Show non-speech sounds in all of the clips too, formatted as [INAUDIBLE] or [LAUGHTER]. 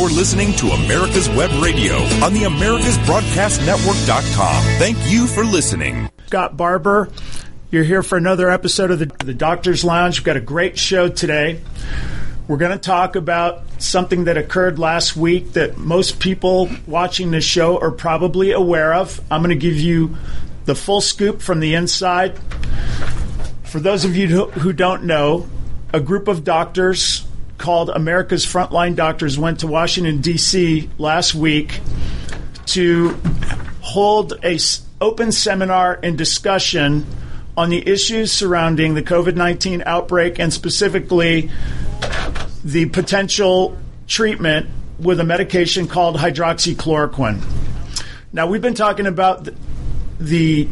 You're listening to America's Web Radio on the AmericasBroadcastNetwork.com. Thank you for listening. Scott Barbour, you're here for another episode of the, the Doctor's Lounge. We've got a great show today. We're going to talk about something that occurred last week that most people watching this show are probably aware of. I'm going to give you the full scoop from the inside. For those of you who don't know, a group of doctors called America's Frontline Doctors went to Washington, D.C. last week to hold a open seminar and discussion on the issues surrounding the COVID 19 outbreak and specifically the potential treatment with a medication called hydroxychloroquine. Now, we've been talking about the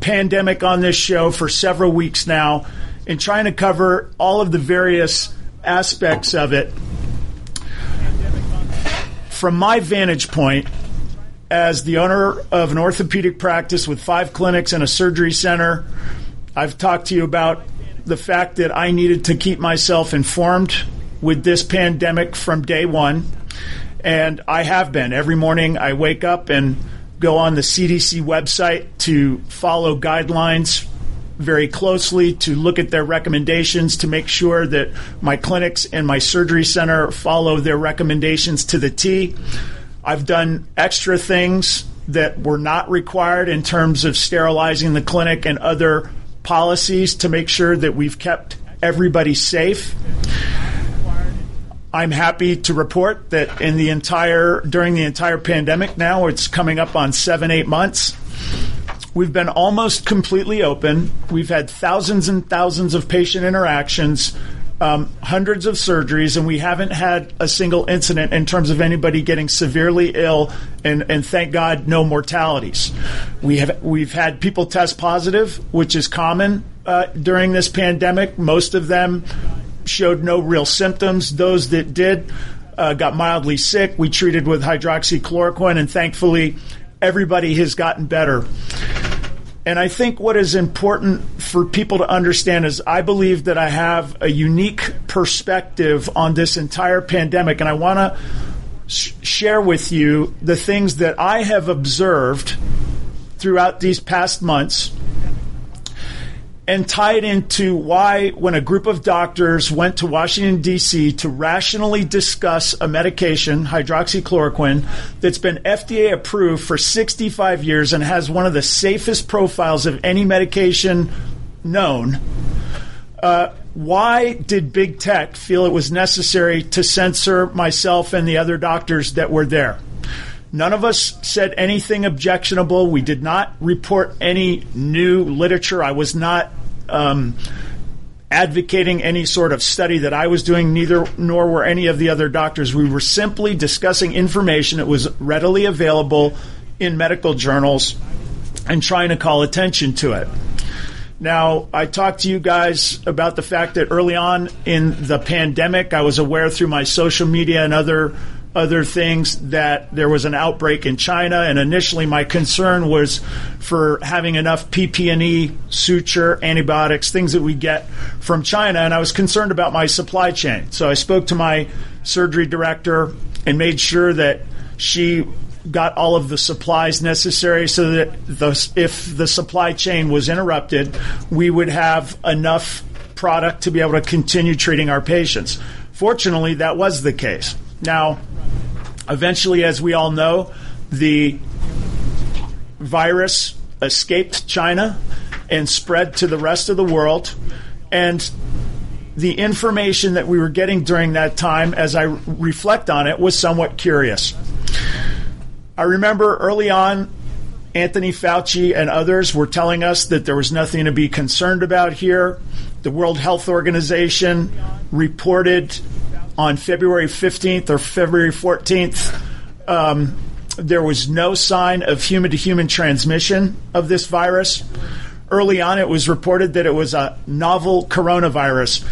pandemic on this show for several weeks now and trying to cover all of the various aspects of it. From my vantage point, as the owner of an orthopedic practice with five clinics and a surgery center, I've talked to you about the fact that I needed to keep myself informed with this pandemic from day one. And I have been. Every morning I wake up and go on the CDC website to follow guidelines very closely to look at their recommendations to make sure that my clinics and my surgery center follow their recommendations to the T. I've done extra things that were not required in terms of sterilizing the clinic and other policies to make sure that we've kept everybody safe. I'm happy to report that in the entire during the entire pandemic now it's coming up on 7 8 months We've been almost completely open. We've had thousands and thousands of patient interactions, um, hundreds of surgeries, and we haven't had a single incident in terms of anybody getting severely ill, and, and thank God, no mortalities. We have we've had people test positive, which is common uh, during this pandemic. Most of them showed no real symptoms. Those that did uh, got mildly sick. We treated with hydroxychloroquine, and thankfully, everybody has gotten better. And I think what is important for people to understand is I believe that I have a unique perspective on this entire pandemic, and I want to sh- share with you the things that I have observed throughout these past months and tie it into why, when a group of doctors went to Washington, D.C. to rationally discuss a medication, hydroxychloroquine, that's been FDA approved for 65 years and has one of the safest profiles of any medication known. Uh, why did big tech feel it was necessary to censor myself and the other doctors that were there? None of us said anything objectionable. We did not report any new literature. I was not um, advocating any sort of study that I was doing, neither nor were any of the other doctors. We were simply discussing information that was readily available in medical journals and trying to call attention to it. Now, I talked to you guys about the fact that early on in the pandemic, I was aware through my social media and other other things that there was an outbreak in China, and initially my concern was for having enough PPE, suture, antibiotics, things that we get from China, and I was concerned about my supply chain. So I spoke to my surgery director and made sure that she got all of the supplies necessary so that the, if the supply chain was interrupted, we would have enough product to be able to continue treating our patients. Fortunately, that was the case. Now, eventually, as we all know, the virus escaped China and spread to the rest of the world. And the information that we were getting during that time, as I reflect on it, was somewhat curious. I remember early on, Anthony Fauci and others were telling us that there was nothing to be concerned about here. The World Health Organization reported on February 15th or February 14th, um, there was no sign of human to human transmission of this virus. Early on, it was reported that it was a novel coronavirus.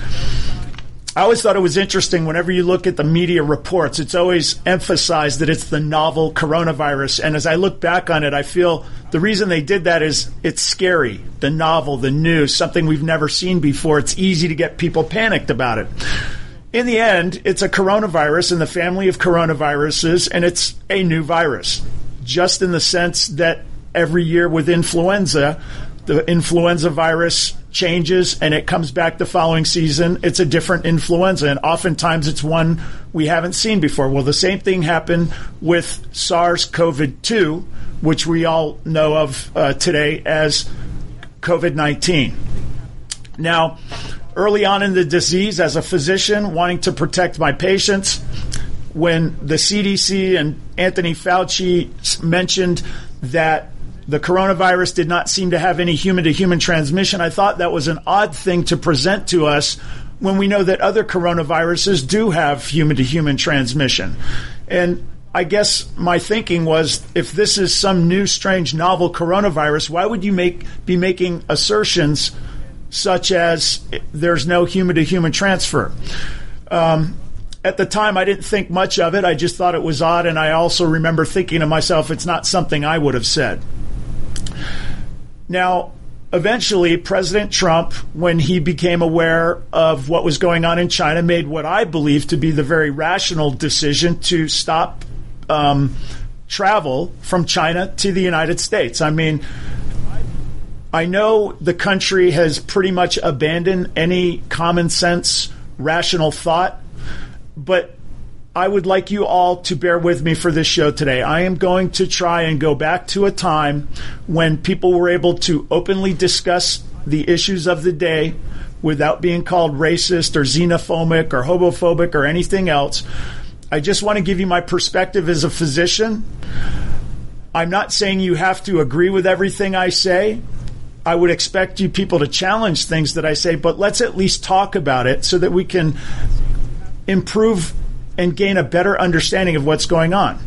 I always thought it was interesting whenever you look at the media reports, it's always emphasized that it's the novel coronavirus. And as I look back on it, I feel the reason they did that is it's scary. The novel, the new, something we've never seen before. It's easy to get people panicked about it. In the end, it's a coronavirus in the family of coronaviruses, and it's a new virus, just in the sense that every year with influenza, the influenza virus changes and it comes back the following season. It's a different influenza, and oftentimes it's one we haven't seen before. Well, the same thing happened with SARS CoV 2, which we all know of uh, today as COVID 19. Now, early on in the disease, as a physician wanting to protect my patients, when the CDC and Anthony Fauci mentioned that the coronavirus did not seem to have any human to human transmission. I thought that was an odd thing to present to us when we know that other coronaviruses do have human to human transmission. And I guess my thinking was if this is some new, strange, novel coronavirus, why would you make be making assertions such as there's no human to human transfer? Um, at the time, I didn't think much of it. I just thought it was odd, and I also remember thinking to myself, it's not something I would have said. Now, eventually, President Trump, when he became aware of what was going on in China, made what I believe to be the very rational decision to stop um, travel from China to the United States. I mean, I know the country has pretty much abandoned any common sense, rational thought, but I would like you all to bear with me for this show today. I am going to try and go back to a time when people were able to openly discuss the issues of the day without being called racist or xenophobic or homophobic or anything else. I just want to give you my perspective as a physician. I'm not saying you have to agree with everything I say. I would expect you people to challenge things that I say, but let's at least talk about it so that we can improve and gain a better understanding of what's going on.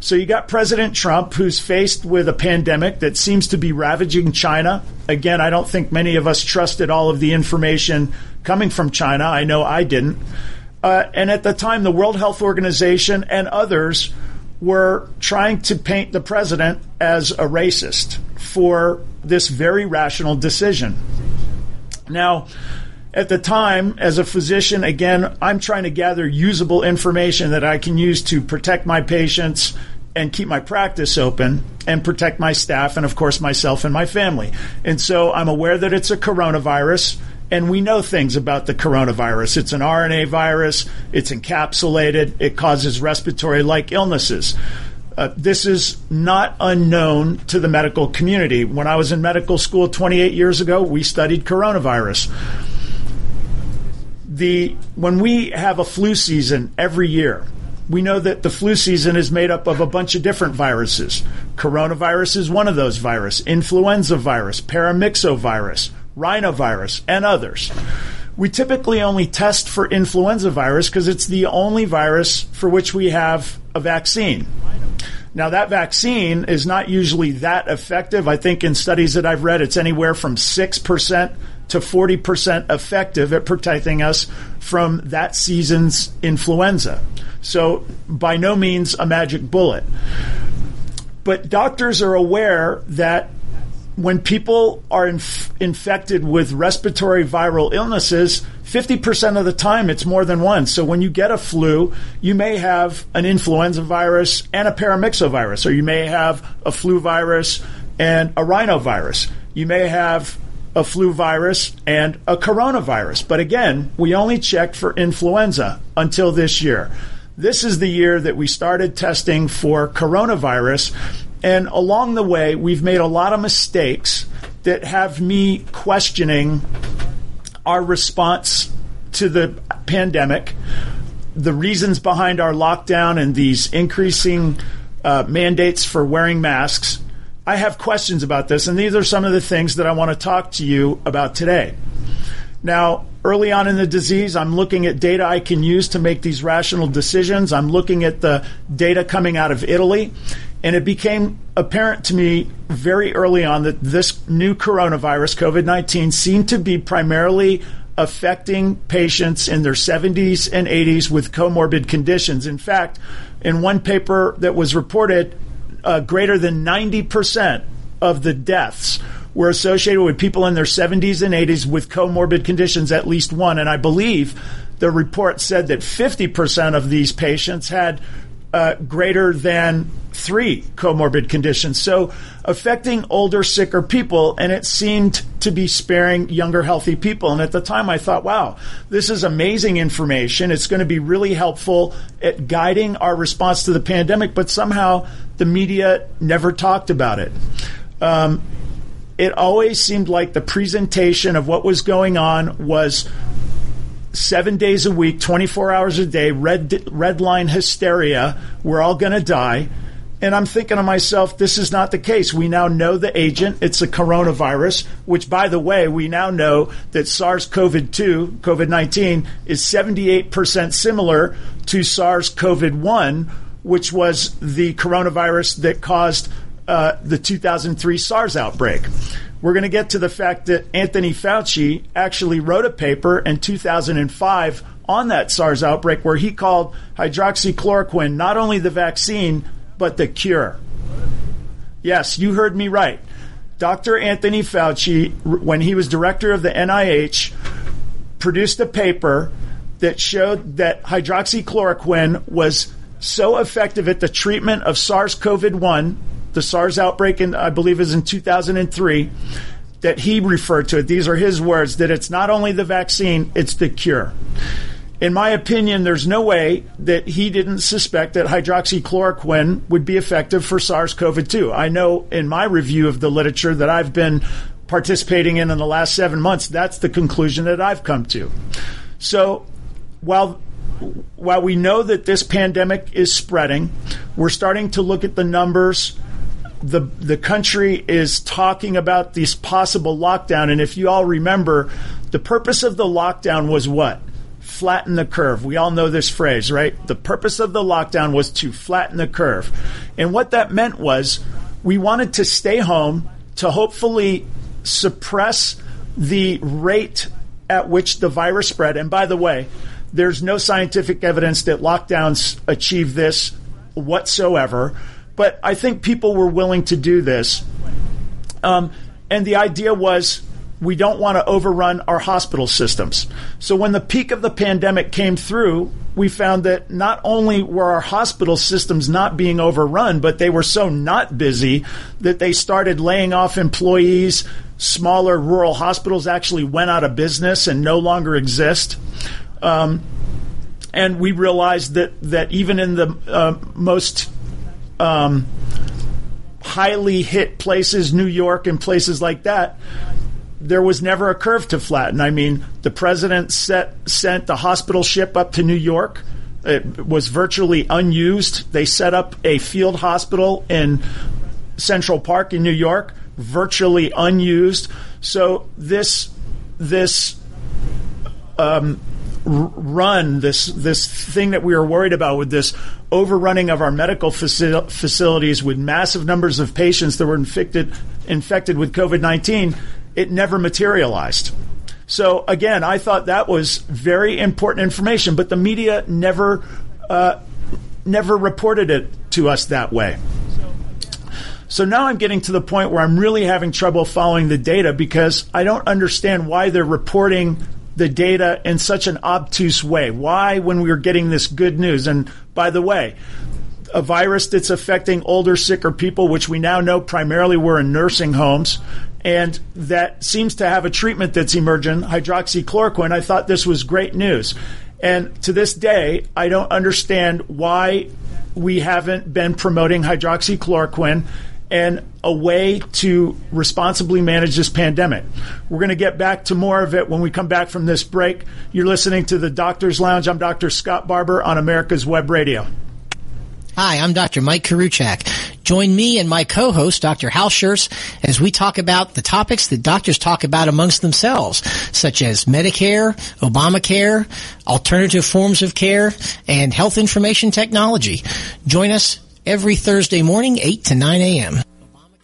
So you got President Trump, who's faced with a pandemic that seems to be ravaging China. Again, I don't think many of us trusted all of the information coming from China. I know I didn't. Uh, and at the time, the World Health Organization and others were trying to paint the president as a racist for this very rational decision. Now, at the time, as a physician, again, I'm trying to gather usable information that I can use to protect my patients and keep my practice open and protect my staff and, of course, myself and my family. And so I'm aware that it's a coronavirus. And we know things about the coronavirus. It's an RNA virus. It's encapsulated. It causes respiratory like illnesses. Uh, this is not unknown to the medical community. When I was in medical school 28 years ago, we studied coronavirus the when we have a flu season every year, we know that the flu season is made up of a bunch of different viruses. Coronavirus is one of those viruses, influenza virus, paramyxovirus, rhinovirus, and others. We typically only test for influenza virus because it's the only virus for which we have a vaccine. Now, that vaccine is not usually that effective. I think in studies that I've read, it's anywhere from 6% to 40% effective at protecting us from that season's influenza. So, by no means a magic bullet. But doctors are aware that when people are inf- infected with respiratory viral illnesses, 50% of the time it's more than one. So when you get a flu, you may have an influenza virus and a paramyxovirus, or you may have a flu virus and a rhinovirus. You may have a flu virus and a coronavirus. But again, we only checked for influenza until this year. This is the year that we started testing for coronavirus. And along the way, we've made a lot of mistakes that have me questioning our response to the pandemic, the reasons behind our lockdown and these increasing uh, mandates for wearing masks. I have questions about this, and these are some of the things that I want to talk to you about today. Now, early on in the disease, I'm looking at data I can use to make these rational decisions. I'm looking at the data coming out of Italy, and it became apparent to me very early on that this new coronavirus, COVID 19, seemed to be primarily affecting patients in their 70s and 80s with comorbid conditions. In fact, in one paper that was reported, uh, greater than 90% of the deaths were associated with people in their 70s and 80s with comorbid conditions, at least one. And I believe the report said that 50% of these patients had uh, greater than three comorbid conditions. So affecting older, sicker people, and it seemed to be sparing younger, healthy people. And at the time, I thought, wow, this is amazing information. It's going to be really helpful at guiding our response to the pandemic, but somehow the media never talked about it. Um, it always seemed like the presentation of what was going on was seven days a week, 24 hours a day, red, red line hysteria. We're all going to die. And I'm thinking to myself, this is not the case. We now know the agent. It's a coronavirus, which, by the way, we now know that SARS CoV 2, COVID 19, is 78% similar to SARS CoV 1, which was the coronavirus that caused uh, the 2003 SARS outbreak we're going to get to the fact that Anthony Fauci actually wrote a paper in 2005 on that SARS outbreak where he called hydroxychloroquine not only the vaccine, but the cure. Yes, you heard me right. Dr. Anthony Fauci, when he was director of the NIH, produced a paper that showed that hydroxychloroquine was so effective at the treatment of SARS CoV 1 the SARS outbreak, in, I believe, is in 2003, that he referred to it. These are his words that it's not only the vaccine, it's the cure. In my opinion, there's no way that he didn't suspect that hydroxychloroquine would be effective for SARS CoV 2. I know in my review of the literature that I've been participating in in the last seven months, that's the conclusion that I've come to. So while while we know that this pandemic is spreading, we're starting to look at the numbers the the country is talking about this possible lockdown, and if you all remember, the purpose of the lockdown was what? Flatten the curve. We all know this phrase, right? The purpose of the lockdown was to flatten the curve, and what that meant was we wanted to stay home to hopefully suppress the rate at which the virus spread. And by the way, there's no scientific evidence that lockdowns achieve this whatsoever. But I think people were willing to do this. Um, and the idea was we don't want to overrun our hospital systems. So when the peak of the pandemic came through, we found that not only were our hospital systems not being overrun, but they were so not busy that they started laying off employees. Smaller rural hospitals actually went out of business and no longer exist. Um, and we realized that, that even in the uh, most um, highly hit places, New York and places like that, there was never a curve to flatten. I mean, the president set, sent the hospital ship up to New York. It was virtually unused. They set up a field hospital in Central Park in New York, virtually unused. So this this um, run this this thing that we were worried about with this overrunning of our medical faci- facilities with massive numbers of patients that were infected infected with COVID nineteen, it never materialized. So again, I thought that was very important information, but the media never uh, never reported it to us that way. So now I'm getting to the point where I'm really having trouble following the data because I don't understand why they're reporting the data in such an obtuse way? Why, when we were getting this good news? And by the way, a virus that's affecting older, sicker people, which we now know primarily were in nursing homes, and that seems to have a treatment that's emerging, hydroxychloroquine. I thought this was great news. And to this day, I don't understand why we haven't been promoting hydroxychloroquine and a way to responsibly manage this pandemic. We're going to get back to more of it when we come back from this break. You're listening to the Doctor's Lounge. I'm Dr. Scott Barbour on America's Web Radio. Hi, I'm Dr. Mike Koriwchak. Join me and my co-host, Dr. Hal Scherz, as we talk about the topics that doctors talk about amongst themselves, such as Medicare, Obamacare, alternative forms of care, and health information technology. Join us every Thursday morning, 8 to 9 a.m.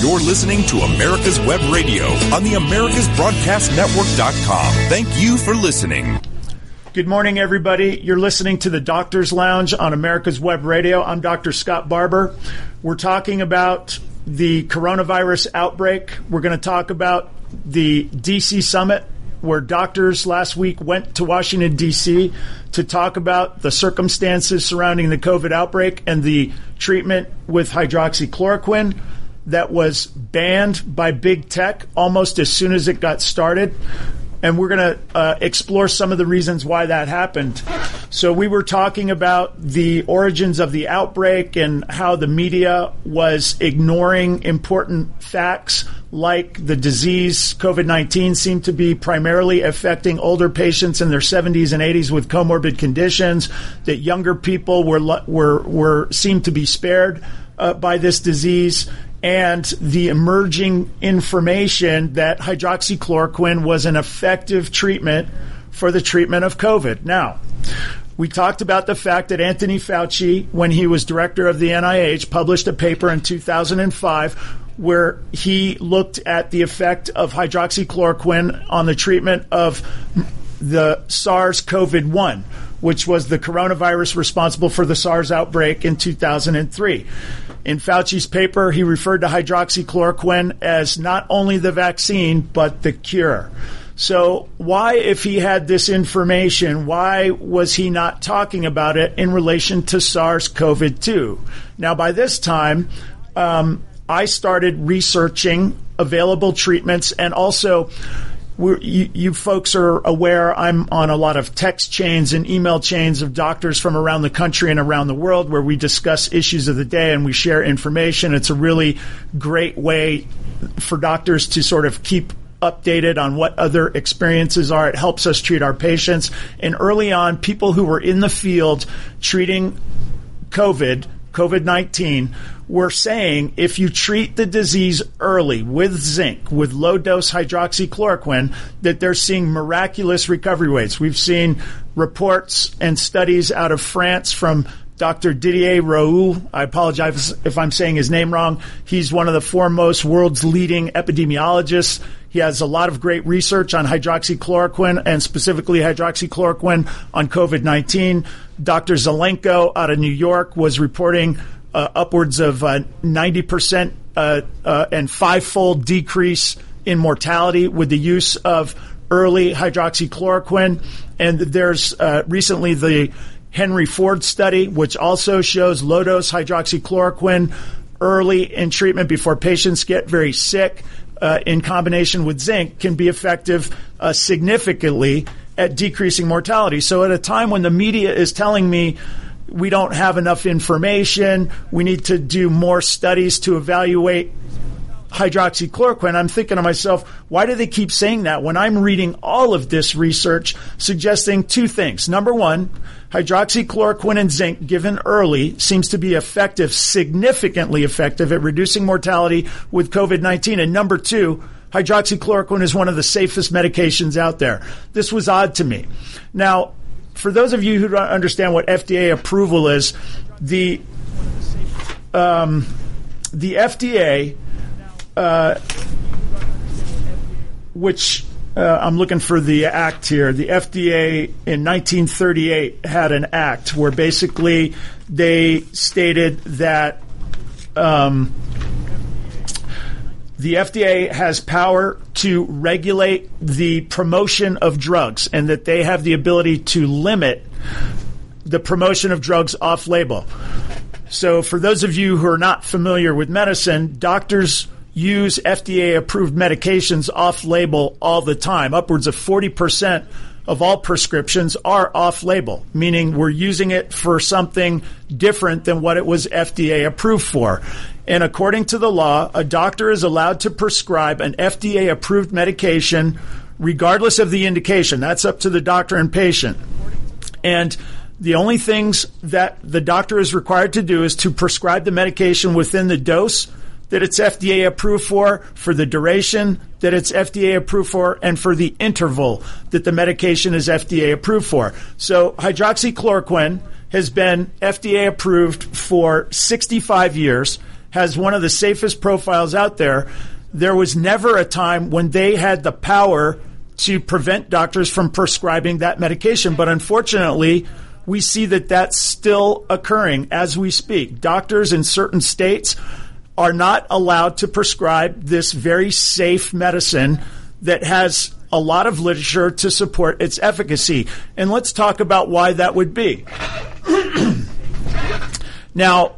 You're listening to America's Web Radio on the AmericasBroadcastNetwork.com. Thank you for listening. Good morning, everybody. You're listening to the Doctor's Lounge on America's Web Radio. I'm Dr. Scott Barbour. We're talking about the coronavirus outbreak. We're going to talk about the DC summit where doctors last week went to Washington, D.C. to talk about the circumstances surrounding the COVID outbreak and the treatment with hydroxychloroquine that was banned by big tech almost as soon as it got started. And we're going to uh, explore some of the reasons why that happened. So, we were talking about the origins of the outbreak and how the media was ignoring important facts like the disease COVID 19 seemed to be primarily affecting older patients in their 70s and 80s with comorbid conditions, that younger people were, were, were seemed to be spared uh, by this disease and the emerging information that hydroxychloroquine was an effective treatment for the treatment of COVID. Now, we talked about the fact that Anthony Fauci, when he was director of the NIH, published a paper in 2005 where he looked at the effect of hydroxychloroquine on the treatment of the SARS CoV 1, which was the coronavirus responsible for the SARS outbreak in 2003. In Fauci's paper, he referred to hydroxychloroquine as not only the vaccine, but the cure. So, why, if he had this information, why was he not talking about it in relation to SARS CoV 2? Now, by this time, um, I started researching available treatments and also you, you, folks are aware I'm on a lot of text chains and email chains of doctors from around the country and around the world where we discuss issues of the day and we share information. It's a really great way for doctors to sort of keep updated on what other experiences are. It helps us treat our patients. And early on, people who were in the field treating COVID, COVID 19, we're saying if you treat the disease early with zinc, with low dose hydroxychloroquine, that they're seeing miraculous recovery rates. We've seen reports and studies out of France from Dr. Didier Raoult. I apologize if I'm saying his name wrong. He's one of the foremost world's leading epidemiologists. He has a lot of great research on hydroxychloroquine and specifically hydroxychloroquine on COVID 19. Dr. Zelenko out of New York was reporting uh, upwards of uh, 90% uh, uh, and five-fold decrease in mortality with the use of early hydroxychloroquine. And there's uh, recently the Henry Ford study, which also shows low dose hydroxychloroquine early in treatment before patients get very sick uh, in combination with zinc can be effective uh, significantly at decreasing mortality. So at a time when the media is telling me we don't have enough information. We need to do more studies to evaluate hydroxychloroquine. I'm thinking to myself, why do they keep saying that when I'm reading all of this research suggesting two things? Number one, hydroxychloroquine and zinc given early seems to be effective, significantly effective at reducing mortality with COVID-19. And number two, hydroxychloroquine is one of the safest medications out there. This was odd to me. Now, for those of you who don't understand what FDA approval is, the um, the FDA, which uh, I'm looking for the act here. The FDA in 1938 had an act where basically they stated that. Um, the FDA has power to regulate the promotion of drugs and that they have the ability to limit the promotion of drugs off label. So, for those of you who are not familiar with medicine, doctors use FDA approved medications off label all the time. Upwards of 40% of all prescriptions are off label, meaning we're using it for something different than what it was FDA approved for. And according to the law, a doctor is allowed to prescribe an FDA approved medication regardless of the indication. That's up to the doctor and patient. And the only things that the doctor is required to do is to prescribe the medication within the dose that it's FDA approved for, for the duration that it's FDA approved for, and for the interval that the medication is FDA approved for. So hydroxychloroquine has been FDA approved for 65 years, has one of the safest profiles out there. There was never a time when they had the power to prevent doctors from prescribing that medication. But unfortunately, we see that that's still occurring as we speak. Doctors in certain states are not allowed to prescribe this very safe medicine that has a lot of literature to support its efficacy. And let's talk about why that would be. [CLEARS THROAT] now,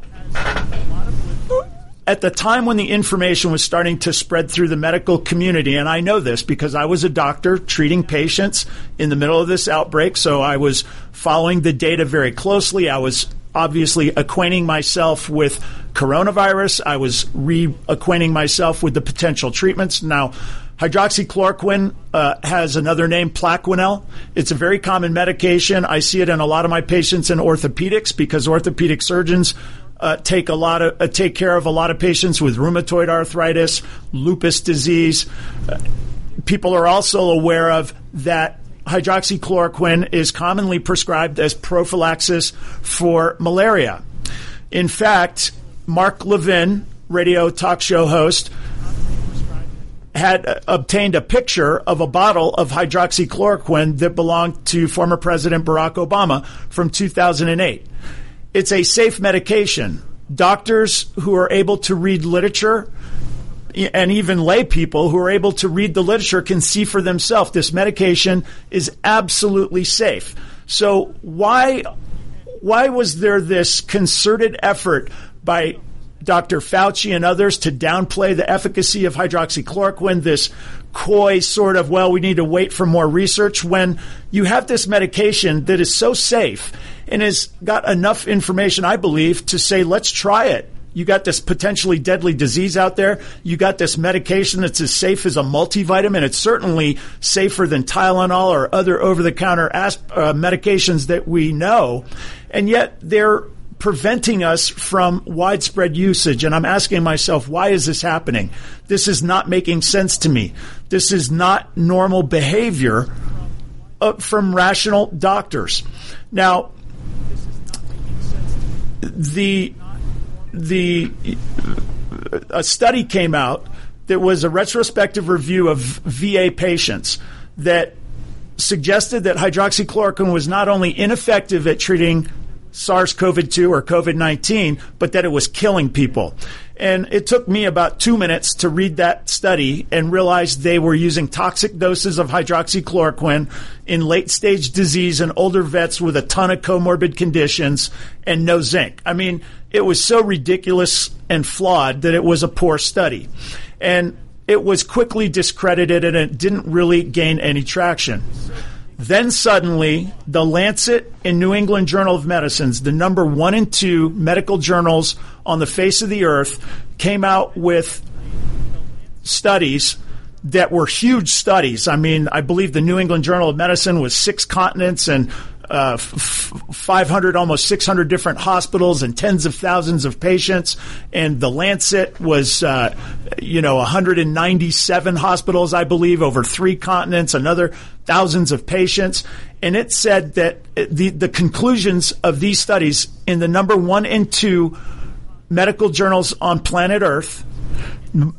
at the time when the information was starting to spread through the medical community, and I know this because I was a doctor treating patients in the middle of this outbreak, so I was following the data very closely. I was obviously acquainting myself with coronavirus. I was reacquainting myself with the potential treatments. Now, hydroxychloroquine uh, has another name, Plaquenil. It's a very common medication. I see it in a lot of my patients in orthopedics because orthopedic surgeons uh, take a lot of uh, take care of a lot of patients with rheumatoid arthritis, lupus disease. Uh, people are also aware of that hydroxychloroquine is commonly prescribed as prophylaxis for malaria. In fact, Mark Levin, radio talk show host, had uh, obtained a picture of a bottle of hydroxychloroquine that belonged to former President Barack Obama from 2008. It's a safe medication. Doctors who are able to read literature and even lay people who are able to read the literature can see for themselves this medication is absolutely safe. So why why was there this concerted effort by Dr. Fauci and others to downplay the efficacy of hydroxychloroquine, this coy sort of, well, we need to wait for more research when you have this medication that is so safe and has got enough information, I believe, to say, let's try it. You got this potentially deadly disease out there. You got this medication that's as safe as a multivitamin. It's certainly safer than Tylenol or other over the counter uh, medications that we know. And yet they're preventing us from widespread usage. And I'm asking myself, why is this happening? This is not making sense to me. This is not normal behavior uh, from rational doctors. Now, the the a study came out that was a retrospective review of VA patients that suggested that hydroxychloroquine was not only ineffective at treating SARS CoV 2 or COVID 19, but that it was killing people. And it took me about two minutes to read that study and realize they were using toxic doses of hydroxychloroquine in late stage disease and older vets with a ton of comorbid conditions and no zinc. I mean, it was so ridiculous and flawed that it was a poor study. And it was quickly discredited and it didn't really gain any traction. Then suddenly, the Lancet and New England Journal of Medicine's, the number one and two medical journals on the face of the earth, came out with studies that were huge studies. I mean, I believe the New England Journal of Medicine was six continents and uh, f- 500, almost 600 different hospitals and tens of thousands of patients. And the Lancet was, uh, you know, 197 hospitals, I believe, over three continents, another thousands of patients. And it said that the, the conclusions of these studies in the number one and two medical journals on planet Earth.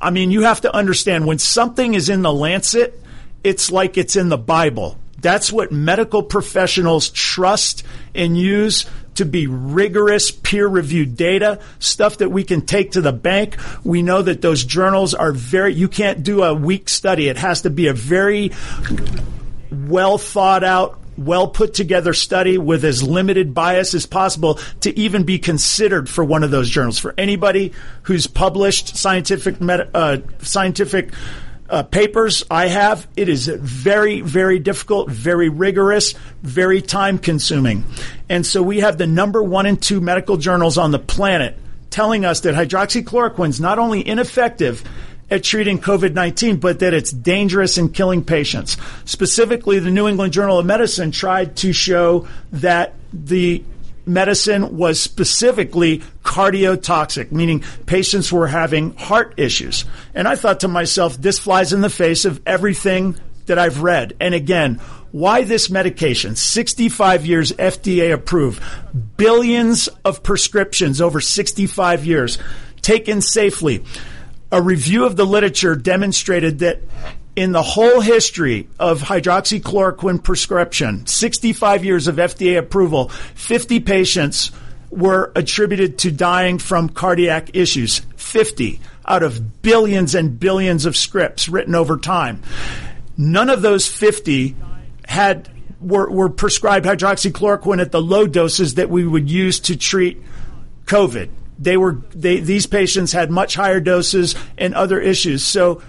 I mean, you have to understand when something is in the Lancet, it's like it's in the Bible. That's what medical professionals trust and use to be rigorous peer reviewed data, stuff that we can take to the bank. We know that those journals are very, you can't do a weak study. It has to be a very well thought out, well put together study with as limited bias as possible to even be considered for one of those journals. For anybody who's published scientific, uh, scientific uh, papers I have, it is very, very difficult, very rigorous, very time consuming. And so we have the number one and two medical journals on the planet telling us that hydroxychloroquine is not only ineffective at treating COVID 19, but that it's dangerous in killing patients. Specifically, the New England Journal of Medicine tried to show that the medicine was specifically cardiotoxic, meaning patients were having heart issues. And I thought to myself, this flies in the face of everything that I've read. And again, why this medication? 65 years FDA approved, billions of prescriptions over 65 years, taken safely. A review of the literature demonstrated that in the whole history of hydroxychloroquine prescription, 65 years of FDA approval, 50 patients were attributed to dying from cardiac issues. 50 out of billions and billions of scripts written over time. None of those 50 had were, were prescribed hydroxychloroquine at the low doses that we would use to treat COVID. They were they, these patients had much higher doses and other issues. So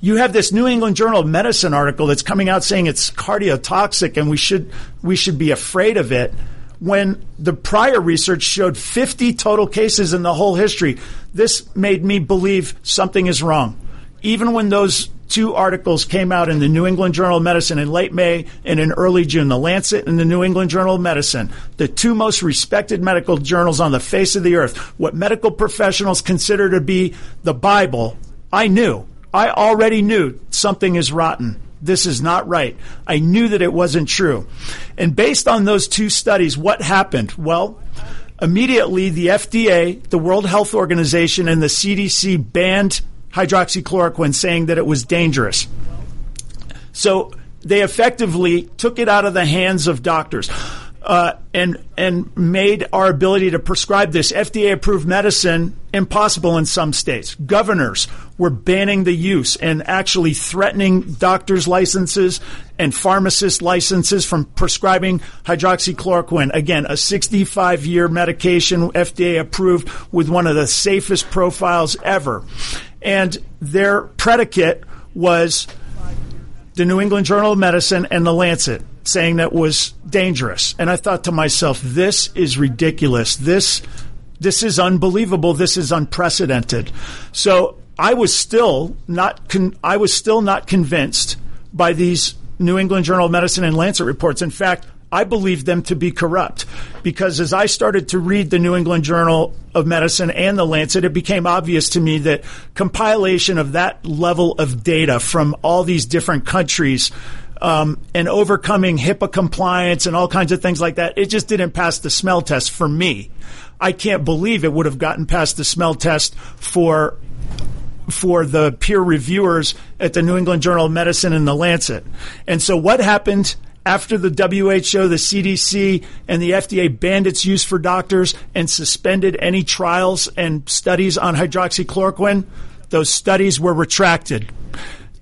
you have this New England Journal of Medicine article that's coming out saying it's cardiotoxic and we should we should be afraid of it when the prior research showed 50 total cases in the whole history. This made me believe something is wrong. Even when those two articles came out in the New England Journal of Medicine in late May and in early June, the Lancet and the New England Journal of Medicine, the two most respected medical journals on the face of the earth, what medical professionals consider to be the Bible, I knew I already knew something is rotten. This is not right. I knew that it wasn't true. And based on those two studies, what happened? Well, immediately the FDA, the World Health Organization, and the CDC banned hydroxychloroquine, saying that it was dangerous. So they effectively took it out of the hands of doctors uh, and and made our ability to prescribe this FDA approved medicine impossible in some states. Governors were banning the use and actually threatening doctors' licenses and pharmacist licenses from prescribing hydroxychloroquine. Again, a 65 year medication, FDA approved, with one of the safest profiles ever. And their predicate was the New England Journal of Medicine and the Lancet saying that was dangerous. And I thought to myself, this is ridiculous. This this is unbelievable. This is unprecedented. So I was still not con- I was still not convinced by these New England Journal of Medicine and Lancet reports. In fact, I believed them to be corrupt because as I started to read the New England Journal of Medicine and the Lancet, it became obvious to me that compilation of that level of data from all these different countries um, and overcoming HIPAA compliance and all kinds of things like that. It just didn't pass the smell test for me. I can't believe it would have gotten past the smell test for for the peer reviewers at the New England Journal of Medicine and the Lancet. And so what happened after the WHO, the CDC, and the FDA banned its use for doctors and suspended any trials and studies on hydroxychloroquine? Those studies were retracted.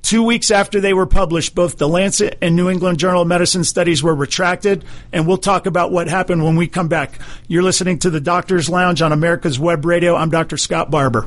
Two weeks after they were published, both the Lancet and New England Journal of Medicine studies were retracted, and we'll talk about what happened when we come back. You're listening to the Doctor's Lounge on America's Web Radio. I'm Dr. Scott Barbour.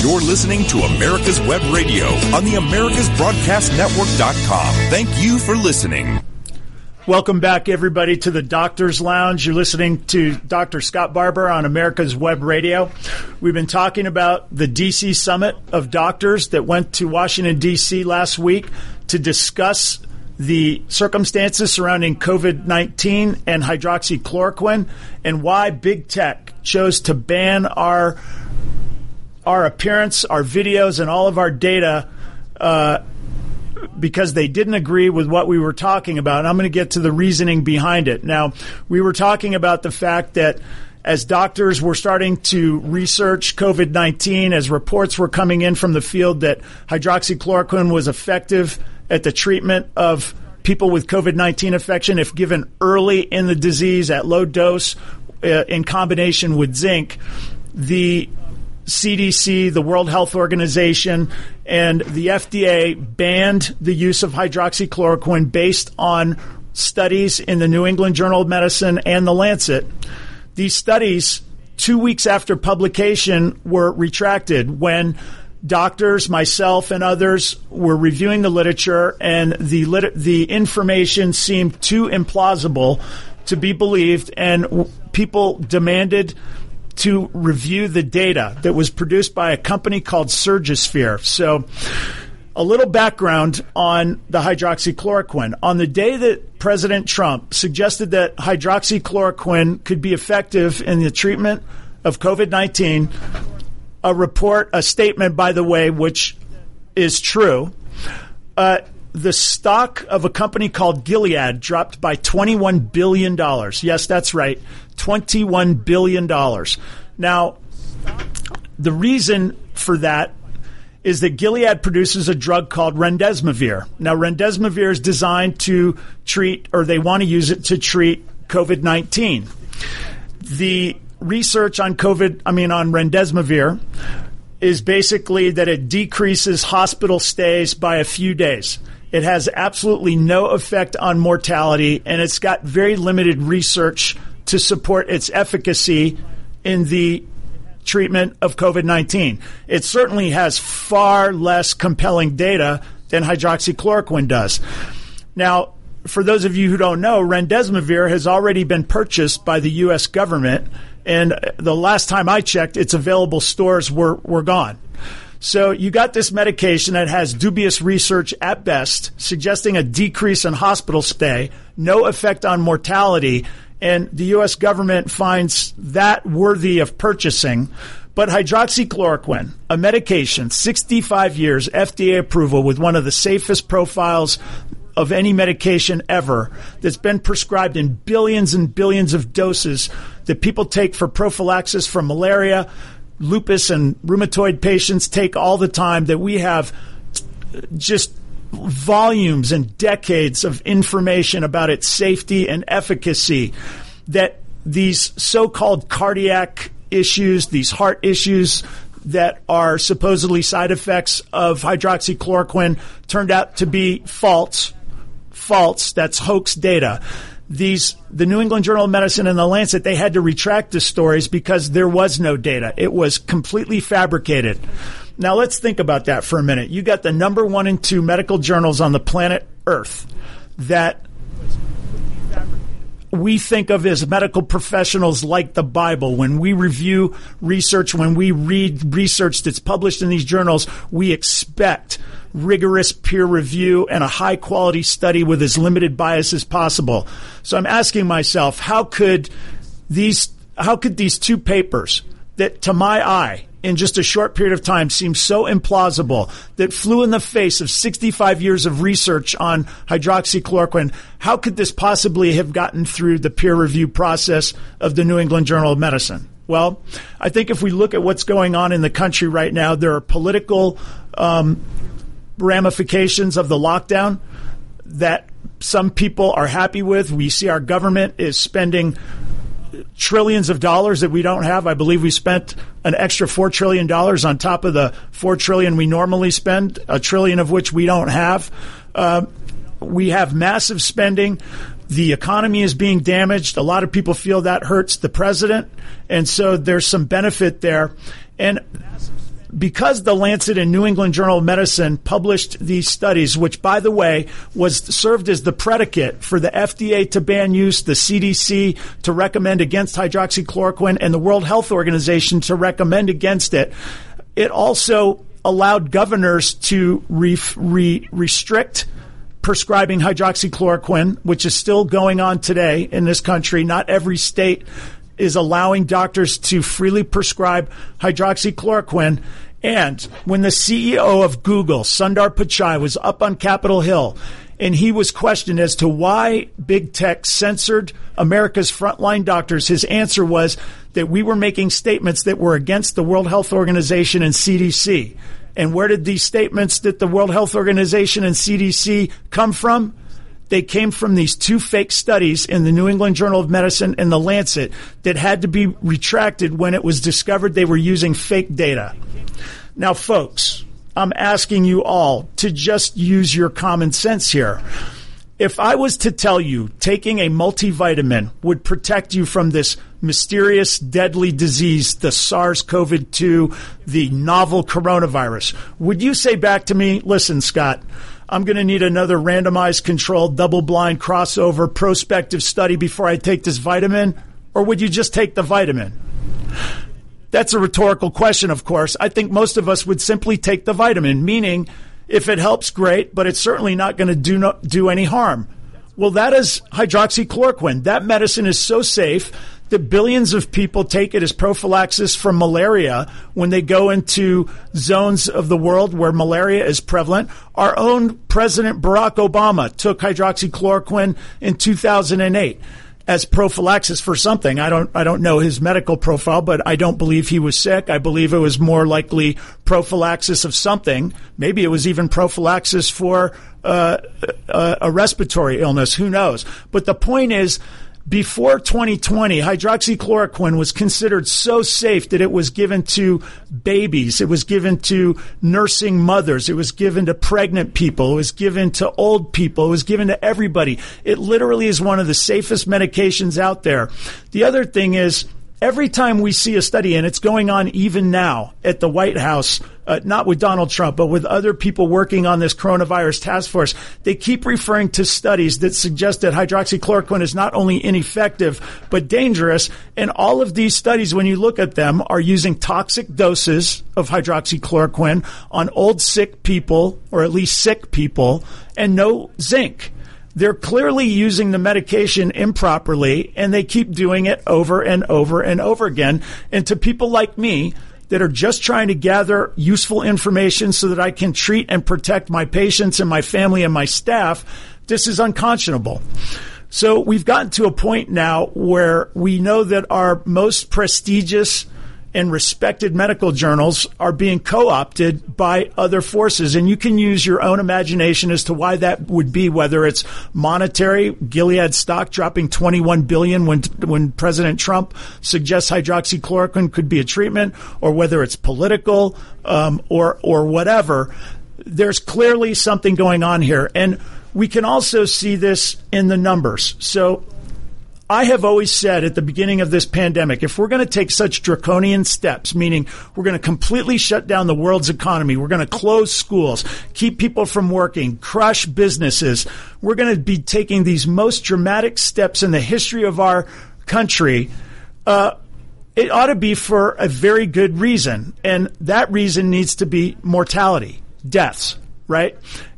You're listening to America's Web Radio on the AmericasBroadcastNetwork.com. Thank you for listening. Welcome back, everybody, to the Doctor's Lounge. You're listening to Dr. Scott Barbour on America's Web Radio. We've been talking about the DC Summit of Doctors that went to Washington, D.C. last week to discuss the circumstances surrounding COVID 19 and hydroxychloroquine and why big tech chose to ban our, our appearance, our videos, and all of our data. Uh, because they didn't agree with what we were talking about. And I'm going to get to the reasoning behind it. Now, we were talking about the fact that as doctors were starting to research COVID 19, as reports were coming in from the field that hydroxychloroquine was effective at the treatment of people with COVID 19 infection if given early in the disease at low dose uh, in combination with zinc, the CDC, the World Health Organization, and the FDA banned the use of hydroxychloroquine based on studies in the New England Journal of Medicine and the Lancet. These studies, two weeks after publication, were retracted when doctors, myself, and others were reviewing the literature, and the lit- the information seemed too implausible to be believed, and w- people demanded to review the data that was produced by a company called Surgisphere. So, a little background on the hydroxychloroquine. On the day that President Trump suggested that hydroxychloroquine could be effective in the treatment of COVID 19, a report, a statement, by the way, which is true. Uh, the stock of a company called Gilead dropped by $21 billion. Yes, that's right. $21 billion. Now, the reason for that is that Gilead produces a drug called remdesivir. Now, remdesivir is designed to treat, or they want to use it to treat COVID 19. The research on COVID, I mean, on remdesivir, is basically that it decreases hospital stays by a few days. It has absolutely no effect on mortality, and it's got very limited research to support its efficacy in the treatment of COVID 19. It certainly has far less compelling data than hydroxychloroquine does. Now, for those of you who don't know, remdesivir has already been purchased by the U.S. government, and the last time I checked, its available stores were, were gone. So you got this medication that has dubious research at best, suggesting a decrease in hospital stay, no effect on mortality, and the U.S. government finds that worthy of purchasing. But hydroxychloroquine, a medication, 65 years FDA approval with one of the safest profiles of any medication ever that's been prescribed in billions and billions of doses that people take for prophylaxis for malaria, lupus, and rheumatoid patients take all the time, that we have just volumes and decades of information about its safety and efficacy that these so-called cardiac issues, these heart issues that are supposedly side effects of hydroxychloroquine turned out to be false. False. That's hoax data. These, the New England Journal of Medicine and the Lancet, they had to retract the stories because there was no data. It was completely fabricated. Now let's think about that for a minute. You got the number one and two medical journals on the planet Earth that we think of as medical professionals like the Bible. When we review research, when we read research that's published in these journals, we expect rigorous peer review and a high quality study with as limited bias as possible. So I'm asking myself, how could these, how could these two papers that to my eye in just a short period of time seems so implausible that flew in the face of 65 years of research on hydroxychloroquine. How could this possibly have gotten through the peer review process of the New England Journal of Medicine? Well, I think if we look at what's going on in the country right now, there are political um, ramifications of the lockdown that some people are happy with. We see our government is spending trillions of dollars that we don't have. I believe we spent an extra four trillion dollars on top of the four trillion we normally spend, a trillion of which we don't have. Uh, we have massive spending. The economy is being damaged. A lot of people feel that hurts the president, and so there's some benefit there. And because the Lancet and New England Journal of Medicine published these studies, which, by the way, was served as the predicate for the FDA to ban use, the CDC to recommend against hydroxychloroquine, and the World Health Organization to recommend against it. It also allowed governors to re- re- restrict prescribing hydroxychloroquine, which is still going on today in this country. Not every state is allowing doctors to freely prescribe hydroxychloroquine. And when the CEO of Google, Sundar Pichai, was up on Capitol Hill and he was questioned as to why big tech censored America's frontline doctors, his answer was that we were making statements that were against the World Health Organization and CDC. And where did these statements that the World Health Organization and CDC come from? They came from these two fake studies in the New England Journal of Medicine and the Lancet that had to be retracted when it was discovered they were using fake data. Now, folks, I'm asking you all to just use your common sense here. If I was to tell you taking a multivitamin would protect you from this mysterious, deadly disease, the SARS CoV 2, the novel coronavirus, would you say back to me, listen, Scott, I'm going to need another randomized controlled double blind crossover prospective study before I take this vitamin? Or would you just take the vitamin? That's a rhetorical question, of course. I think most of us would simply take the vitamin, meaning if it helps, great, but it's certainly not going to do, no, do any harm. Well, that is hydroxychloroquine. That medicine is so safe that billions of people take it as prophylaxis from malaria when they go into zones of the world where malaria is prevalent. Our own President Barack Obama took hydroxychloroquine in 2008 as prophylaxis for something. I don't I don't know his medical profile, but I don't believe he was sick. I believe it was more likely prophylaxis of something. Maybe it was even prophylaxis for uh, a, a respiratory illness. Who knows? But the point is before 2020, hydroxychloroquine was considered so safe that it was given to babies. It was given to nursing mothers. It was given to pregnant people. It was given to old people. It was given to everybody. It literally is one of the safest medications out there. The other thing is, every time we see a study, and it's going on even now at the White House, uh, not with Donald Trump, but with other people working on this coronavirus task force, they keep referring to studies that suggest that hydroxychloroquine is not only ineffective, but dangerous. And all of these studies, when you look at them, are using toxic doses of hydroxychloroquine on old sick people, or at least sick people, and no zinc. They're clearly using the medication improperly and they keep doing it over and over and over again. And to people like me that are just trying to gather useful information so that I can treat and protect my patients and my family and my staff, this is unconscionable. So we've gotten to a point now where we know that our most prestigious and respected medical journals are being co-opted by other forces. And you can use your own imagination as to why that would be whether it's monetary. Gilead stock dropping 21 billion when when President Trump suggests hydroxychloroquine could be a treatment or whether it's political um, or or whatever. There's clearly something going on here. And we can also see this in the numbers. So I have always said at the beginning of this pandemic, if we're going to take such draconian steps, meaning we're going to completely shut down the world's economy, we're going to close schools, keep people from working, crush businesses, we're going to be taking these most dramatic steps in the history of our country. Uh, it ought to be for a very good reason. And that reason needs to be mortality, deaths, right?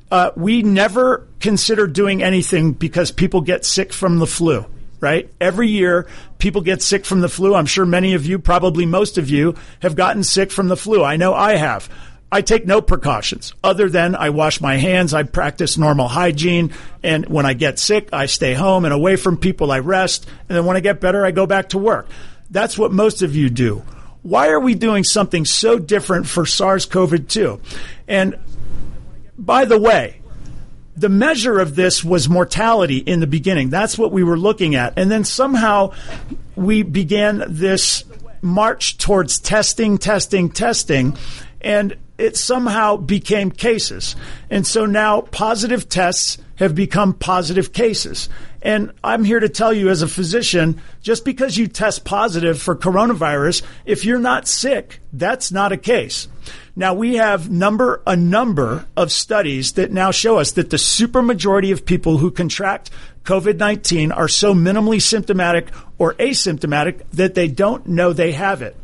Uh, we never consider doing anything because people get sick from the flu right? Every year, people get sick from the flu. I'm sure many of you, probably most of you, have gotten sick from the flu. I know I have. I take no precautions other than I wash my hands, I practice normal hygiene, and when I get sick, I stay home and away from people, I rest, and then when I get better, I go back to work. That's what most of you do. Why are we doing something so different for SARS CoV 2? And by the way, the measure of this was mortality in the beginning. That's what we were looking at. And then somehow we began this march towards testing, testing, testing. And it somehow became cases. And so now positive tests have become positive cases. And I'm here to tell you as a physician, just because you test positive for coronavirus, if you're not sick, that's not a case. Now we have number a number of studies that now show us that the supermajority of people who contract COVID-19 are so minimally symptomatic or asymptomatic that they don't know they have it.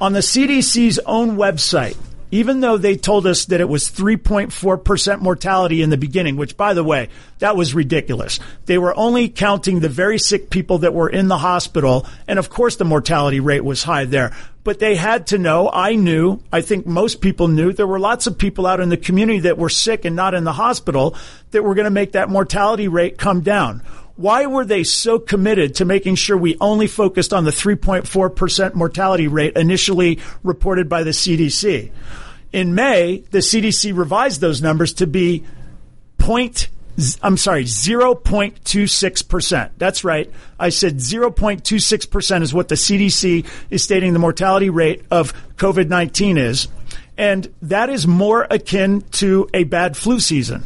On the CDC's own website, even though they told us that it was 3.4% mortality in the beginning, which by the way, that was ridiculous. They were only counting the very sick people that were in the hospital. And of course the mortality rate was high there. But they had to know, I knew, I think most people knew, there were lots of people out in the community that were sick and not in the hospital that were going to make that mortality rate come down. Why were they so committed to making sure we only focused on the 3.4% mortality rate initially reported by the CDC? In May, the CDC revised those numbers to be I'm sorry, 0.26%. That's right. I said 0.26% is what the CDC is stating the mortality rate of COVID-19 is. And that is more akin to a bad flu season.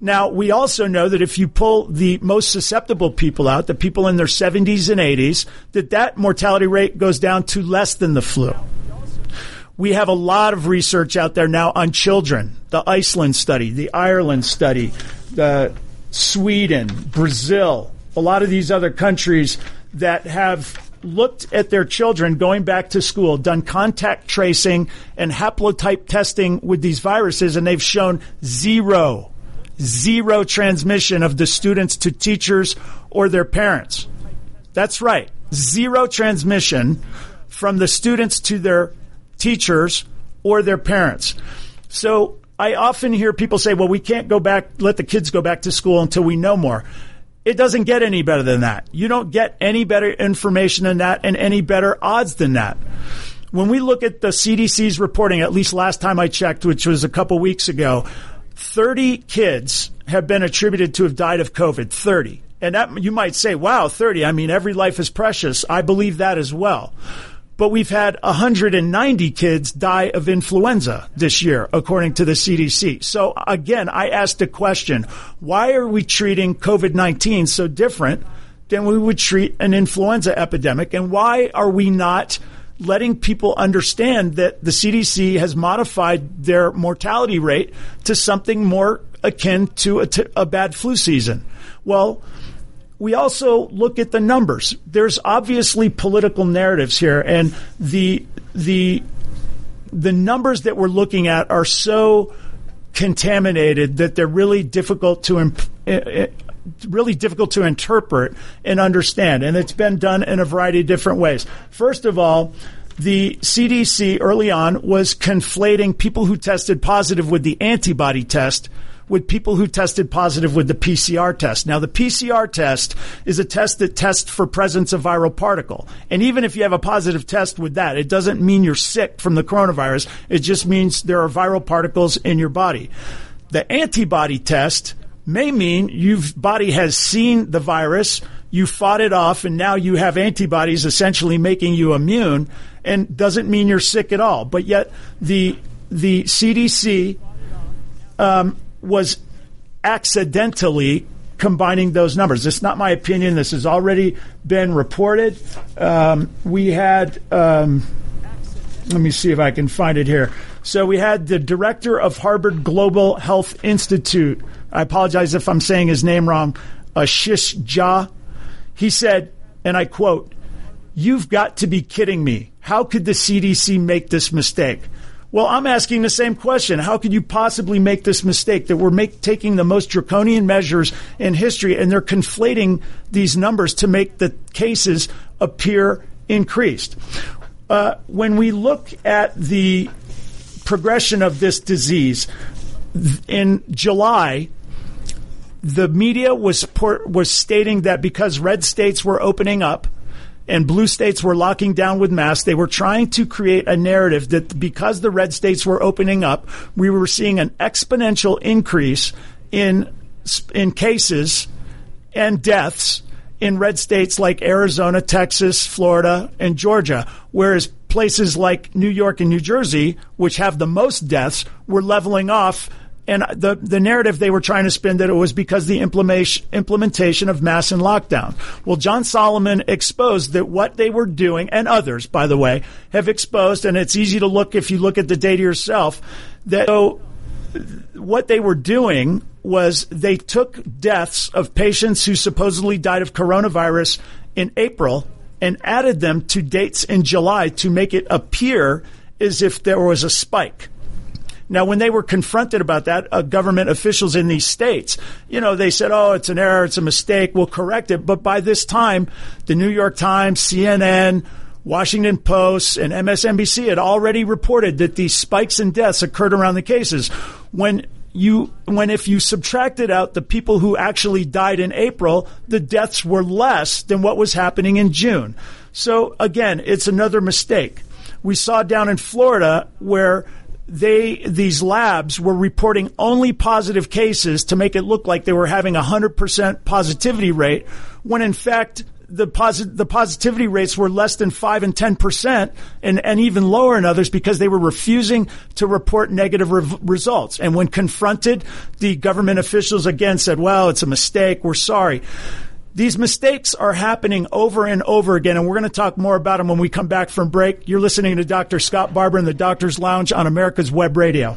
Now, we also know that if you pull the most susceptible people out, the people in their 70s and 80s, that that mortality rate goes down to less than the flu. We have a lot of research out there now on children. The Iceland study, the Ireland study, the Sweden, Brazil, a lot of these other countries that have looked at their children going back to school, done contact tracing and haplotype testing with these viruses, and they've shown zero zero transmission of the students to teachers or their parents. That's right. Zero transmission from the students to their teachers or their parents. So I often hear people say, well, we can't go back, let the kids go back to school until we know more. It doesn't get any better than that. You don't get any better information than that and any better odds than that. When we look at the CDC's reporting, at least last time I checked, which was a couple weeks ago, 30 kids have been attributed to have died of COVID. 30. And that you might say, wow, 30. I mean, every life is precious. I believe that as well. But we've had 190 kids die of influenza this year, according to the CDC. So again, I asked a question. Why are we treating COVID-19 so different than we would treat an influenza epidemic? And why are we not letting people understand that the CDC has modified their mortality rate to something more akin to a, t- a bad flu season. Well, we also look at the numbers. There's obviously political narratives here, and the the the numbers that we're looking at are so contaminated that they're really difficult to imp- eh, eh, really difficult to interpret and understand. And it's been done in a variety of different ways. First of all, the CDC early on was conflating people who tested positive with the antibody test with people who tested positive with the PCR test. Now, the PCR test is a test that tests for presence of viral particle. And even if you have a positive test with that, it doesn't mean you're sick from the coronavirus. It just means there are viral particles in your body. The antibody test may mean your body has seen the virus, you fought it off, and now you have antibodies essentially making you immune, and doesn't mean you're sick at all. But yet the the CDC um, was accidentally combining those numbers. It's not my opinion. This has already been reported. Um, we had. Um, let me see if I can find it here. So we had the director of Harvard Global Health Institute. I apologize if I'm saying his name wrong. Ashish Jha. He said, and I quote, "You've got to be kidding me. How could the CDC make this mistake?" Well, I'm asking the same question. How could you possibly make this mistake that we're make, taking the most draconian measures in history and they're conflating these numbers to make the cases appear increased? Uh, when we look at the progression of this disease, in July, the media was was stating that because red states were opening up, and blue states were locking down with masks. They were trying to create a narrative that because the red states were opening up, we were seeing an exponential increase in in cases and deaths in red states like Arizona, Texas, Florida, and Georgia, whereas places like New York and New Jersey, which have the most deaths, were leveling off And the, the narrative they were trying to spin that it was because the implementation, implementation of mass and lockdown. Well, John Solomon exposed that what they were doing, and others, by the way, have exposed, and it's easy to look if you look at the data yourself, that so what they were doing was they took deaths of patients who supposedly died of coronavirus in April and added them to dates in July to make it appear as if there was a spike. Now, when they were confronted about that, uh, government officials in these states, you know, they said, oh, it's an error, it's a mistake, we'll correct it. But by this time, the New York Times, CNN, Washington Post, and MSNBC had already reported that these spikes in deaths occurred around the cases. When you when if you subtracted out the people who actually died in April, the deaths were less than what was happening in June. So again, it's another mistake. We saw down in Florida where they these labs were reporting only positive cases to make it look like they were having a 100% positivity rate when in fact the posit- the positivity rates were less than 5 and 10% and, and even lower in others because they were refusing to report negative re- results. And when confronted the government officials again said well it's a mistake. We're sorry these mistakes are happening over and over again, and we're going to talk more about them when we come back from break. You're listening to Dr. Scott Barbour in the Doctor's Lounge on America's Web Radio.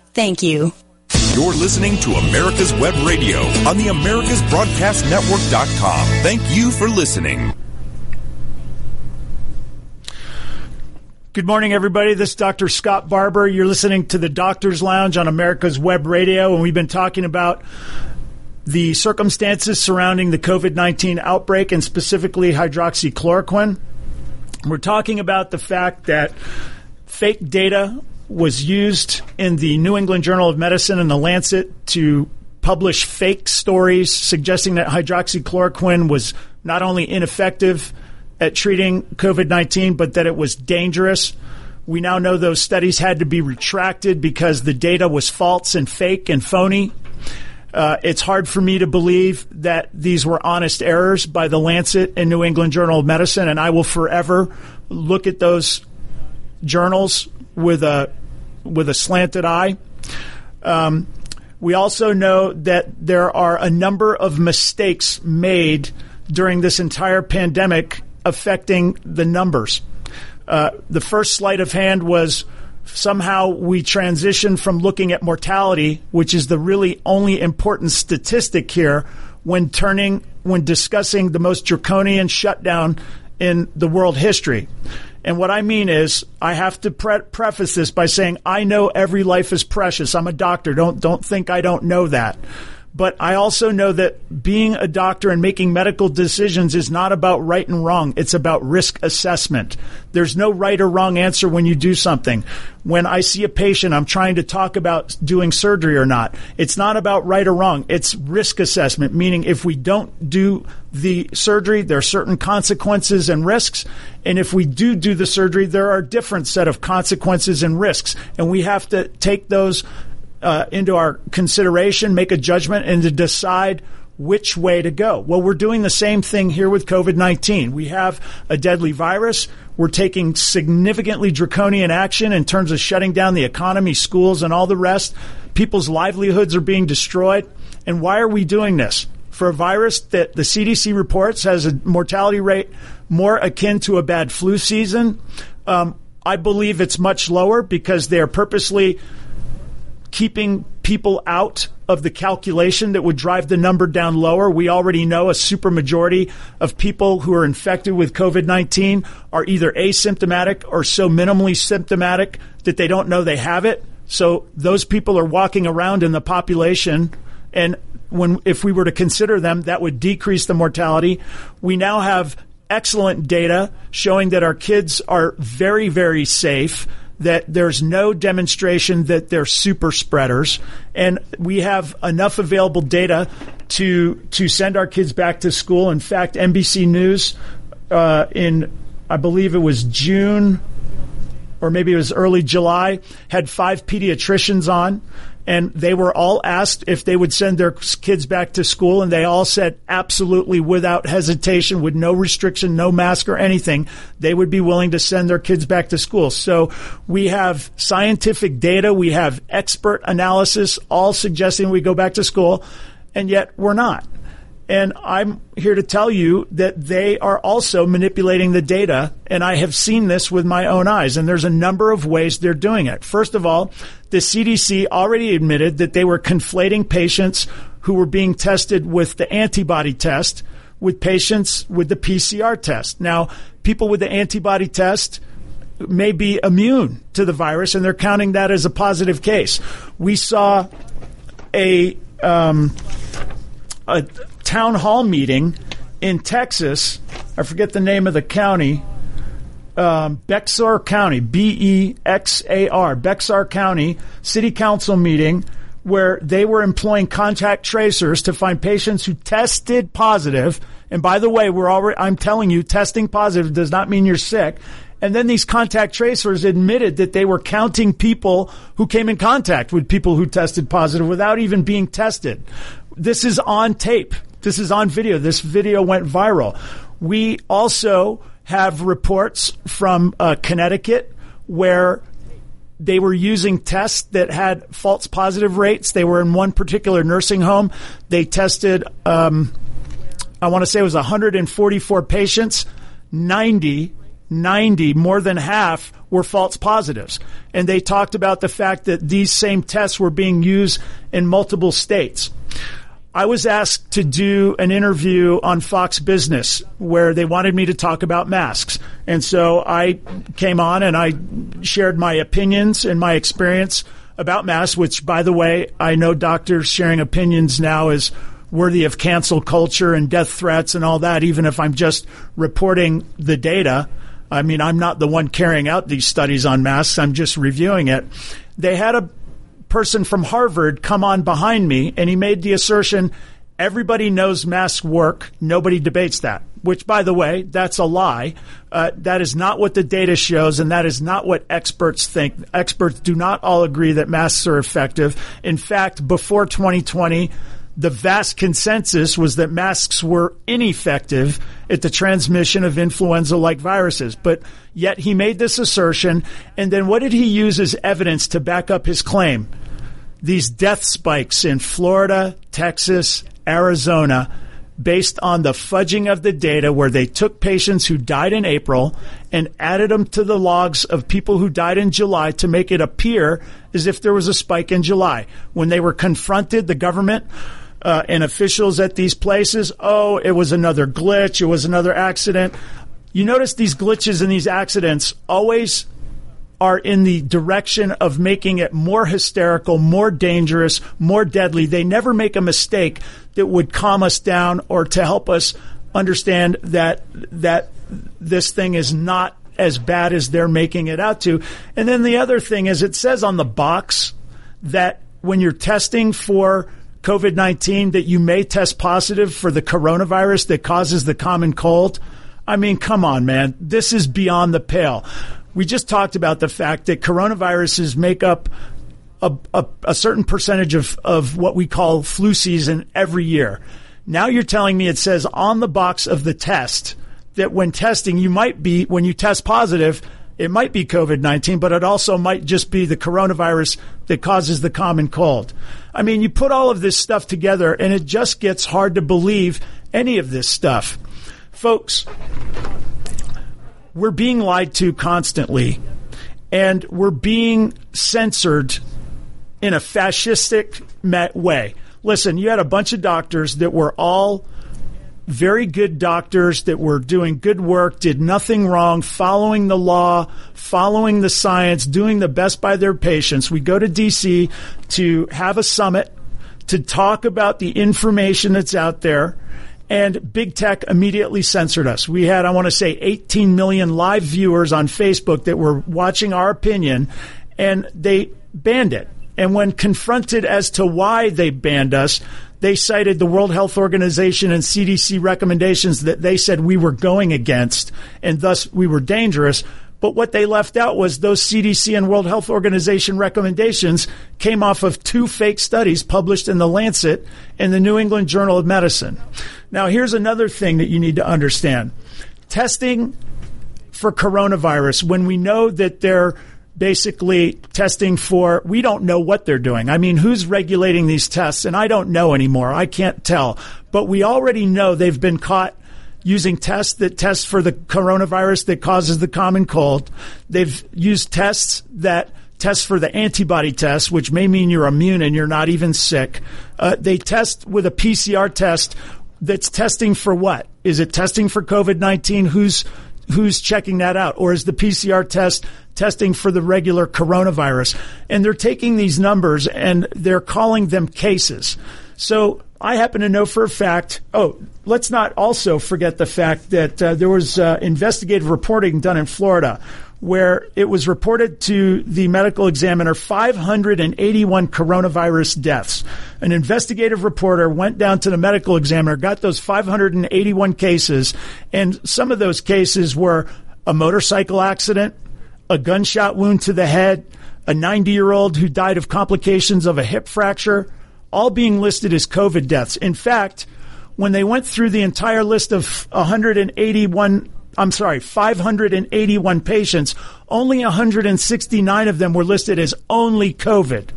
Thank you. You're listening to America's Web Radio on the AmericasBroadcastNetwork.com. Thank you for listening. Good morning, everybody. This is Dr. Scott Barbour. You're listening to the Doctor's Lounge on America's Web Radio, and we've been talking about the circumstances surrounding the COVID 19 outbreak and specifically hydroxychloroquine. We're talking about the fact that fake data was used in the New England Journal of Medicine and the Lancet to publish fake stories suggesting that hydroxychloroquine was not only ineffective at treating COVID 19, but that it was dangerous. We now know those studies had to be retracted because the data was false and fake and phony. Uh, it's hard for me to believe that these were honest errors by the Lancet and New England Journal of Medicine, and I will forever look at those journals with a with a slanted eye. Um, we also know that there are a number of mistakes made during this entire pandemic affecting the numbers. Uh, the first sleight of hand was somehow we transitioned from looking at mortality, which is the really only important statistic here, when turning when discussing the most draconian shutdown in the world history. And what I mean is, I have to pre- preface this by saying I know every life is precious. I'm a doctor. Don't don't think I don't know that. But I also know that being a doctor and making medical decisions is not about right and wrong. It's about risk assessment. There's no right or wrong answer when you do something. When I see a patient, I'm trying to talk about doing surgery or not. It's not about right or wrong. It's risk assessment, meaning if we don't do the surgery, there are certain consequences and risks. And if we do do the surgery, there are a different set of consequences and risks. And we have to take those uh, into our consideration, make a judgment, and to decide which way to go. Well, we're doing the same thing here with COVID 19. We have a deadly virus. We're taking significantly draconian action in terms of shutting down the economy, schools, and all the rest. People's livelihoods are being destroyed. And why are we doing this? For a virus that the CDC reports has a mortality rate more akin to a bad flu season, um, I believe it's much lower because they're purposely keeping people out of the calculation that would drive the number down lower. We already know a supermajority of people who are infected with COVID 19 are either asymptomatic or so minimally symptomatic that they don't know they have it. So those people are walking around in the population and when if we were to consider them that would decrease the mortality. We now have excellent data showing that our kids are very very safe that there's no demonstration that they're super spreaders, and we have enough available data to to send our kids back to school. In fact, NBC News uh, in I believe it was June or maybe it was early July had five pediatricians on and they were all asked if they would send their kids back to school, and they all said absolutely without hesitation, with no restriction, no mask or anything, they would be willing to send their kids back to school. So we have scientific data, we have expert analysis, all suggesting we go back to school, and yet we're not. And I'm here to tell you that they are also manipulating the data. And I have seen this with my own eyes. And there's a number of ways they're doing it. First of all, the CDC already admitted that they were conflating patients who were being tested with the antibody test with patients with the PCR test. Now, people with the antibody test may be immune to the virus and they're counting that as a positive case. We saw a, um, a town hall meeting in Texas. I forget the name of the county. Um, Bexar County, B E X A R, Bexar County City Council meeting where they were employing contact tracers to find patients who tested positive. And by the way, we're already, I'm telling you, testing positive does not mean you're sick. And then these contact tracers admitted that they were counting people who came in contact with people who tested positive without even being tested. This is on tape. This is on video. This video went viral. We also have reports from uh, Connecticut where they were using tests that had false positive rates. They were in one particular nursing home. They tested, um, I want to say it was 144 patients, 90 90, more than half were false positives. And they talked about the fact that these same tests were being used in multiple states. I was asked to do an interview on Fox Business where they wanted me to talk about masks. And so I came on and I shared my opinions and my experience about masks, which, by the way, I know doctors sharing opinions now is worthy of cancel culture and death threats and all that, even if I'm just reporting the data. I mean, I'm not the one carrying out these studies on masks, I'm just reviewing it. They had a person from Harvard come on behind me and he made the assertion everybody knows masks work. Nobody debates that, which, by the way, that's a lie. Uh, that is not what the data shows, and that is not what experts think. Experts do not all agree that masks are effective. In fact, before 2020, the vast consensus was that masks were ineffective at the transmission of influenza like viruses. But yet he made this assertion. And then what did he use as evidence to back up his claim? These death spikes in Florida, Texas, Arizona, based on the fudging of the data where they took patients who died in April and added them to the logs of people who died in July to make it appear as if there was a spike in July. When they were confronted, the government uh, and officials at these places, oh, it was another glitch, it was another accident. You notice these glitches and these accidents always are in the direction of making it more hysterical, more dangerous, more deadly. They never make a mistake that would calm us down or to help us understand that that this thing is not as bad as they're making it out to. And then the other thing is it says on the box that when you're testing for COVID 19 that you may test positive for the coronavirus that causes the common cold. I mean, come on, man. This is beyond the pale. We just talked about the fact that coronaviruses make up a, a, a certain percentage of, of what we call flu season every year. Now you're telling me it says on the box of the test that when testing, you might be, when you test positive, it might be COVID 19, but it also might just be the coronavirus that causes the common cold. I mean, you put all of this stuff together and it just gets hard to believe any of this stuff. Folks, we're being lied to constantly and we're being censored in a fascistic way. Listen, you had a bunch of doctors that were all very good doctors that were doing good work, did nothing wrong, following the law, following the science, doing the best by their patients. We go to DC to have a summit to talk about the information that's out there and big tech immediately censored us. We had, I want to say, 18 million live viewers on Facebook that were watching our opinion, and they banned it. And when confronted as to why they banned us, they cited the World Health Organization and CDC recommendations that they said we were going against, and thus we were dangerous. But what they left out was those CDC and World Health Organization recommendations came off of two fake studies published in the Lancet and the New England Journal of Medicine. Now, here's another thing that you need to understand. Testing for coronavirus, when we know that they're basically testing for, we don't know what they're doing. I mean, who's regulating these tests? And I don't know anymore. I can't tell. But we already know they've been caught using tests that test for the coronavirus that causes the common cold. They've used tests that test for the antibody test, which may mean you're immune and you're not even sick. Uh, they test with a PCR test that's testing for what? Is it testing for COVID 19? Who's who's checking that out? Or is the PCR test testing for the regular coronavirus? And they're taking these numbers and they're calling them cases. So I happen to know for a fact. Oh, let's not also forget the fact that uh, there was uh, investigative reporting done in Florida where it was reported to the medical examiner 581 coronavirus deaths. An investigative reporter went down to the medical examiner, got those 581 cases, and some of those cases were a motorcycle accident, a gunshot wound to the head, a 90 year old who died of complications of a hip fracture, all being listed as COVID deaths. In fact, when they went through the entire list of 181 I'm sorry, 581 patients, only 169 of them were listed as only COVID.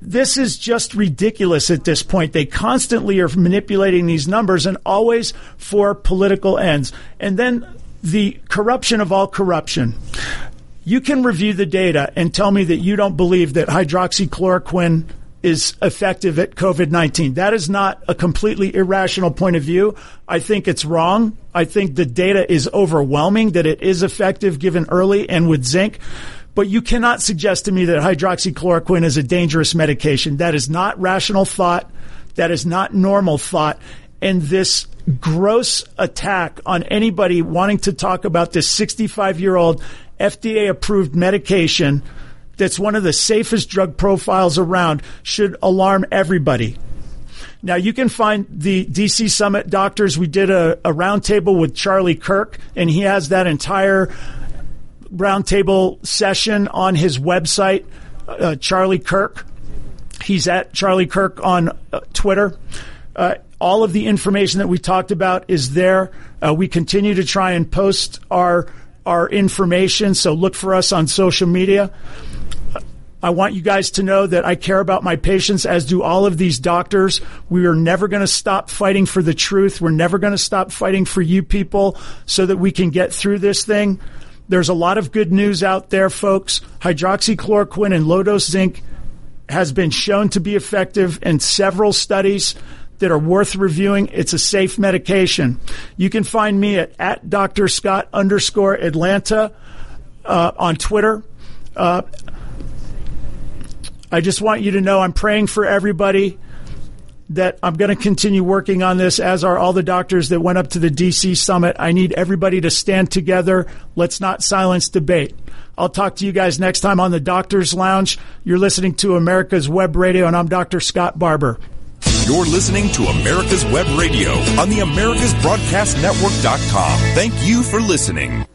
This is just ridiculous at this point. They constantly are manipulating these numbers and always for political ends. And then the corruption of all corruption. You can review the data and tell me that you don't believe that hydroxychloroquine is effective at COVID 19. That is not a completely irrational point of view. I think it's wrong. I think the data is overwhelming that it is effective given early and with zinc. But you cannot suggest to me that hydroxychloroquine is a dangerous medication. That is not rational thought. That is not normal thought. And this gross attack on anybody wanting to talk about this 65 year old FDA approved medication that's one of the safest drug profiles around should alarm everybody. Now you can find the DC Summit doctors. We did a, a roundtable with Charlie Kirk, and he has that entire roundtable session on his website, uh, Charlie Kirk. He's at Charlie Kirk on uh, Twitter. Uh, all of the information that we talked about is there. Uh, we continue to try and post our our information, so look for us on social media. I want you guys to know that I care about my patients, as do all of these doctors. We are never going to stop fighting for the truth. We're never going to stop fighting for you people so that we can get through this thing. There's a lot of good news out there, folks. Hydroxychloroquine and low dose zinc has been shown to be effective in several studies that are worth reviewing. It's a safe medication. You can find me at, at Dr. Scott underscore Atlanta uh, on Twitter. Uh, I just want you to know I'm praying for everybody that I'm going to continue working on this, as are all the doctors that went up to the DC summit. I need everybody to stand together. Let's not silence debate. I'll talk to you guys next time on the Doctor's Lounge. You're listening to America's Web Radio, and I'm Dr. Scott Barbour. You're listening to America's Web Radio on the AmericasBroadcastNetwork.com. Thank you for listening.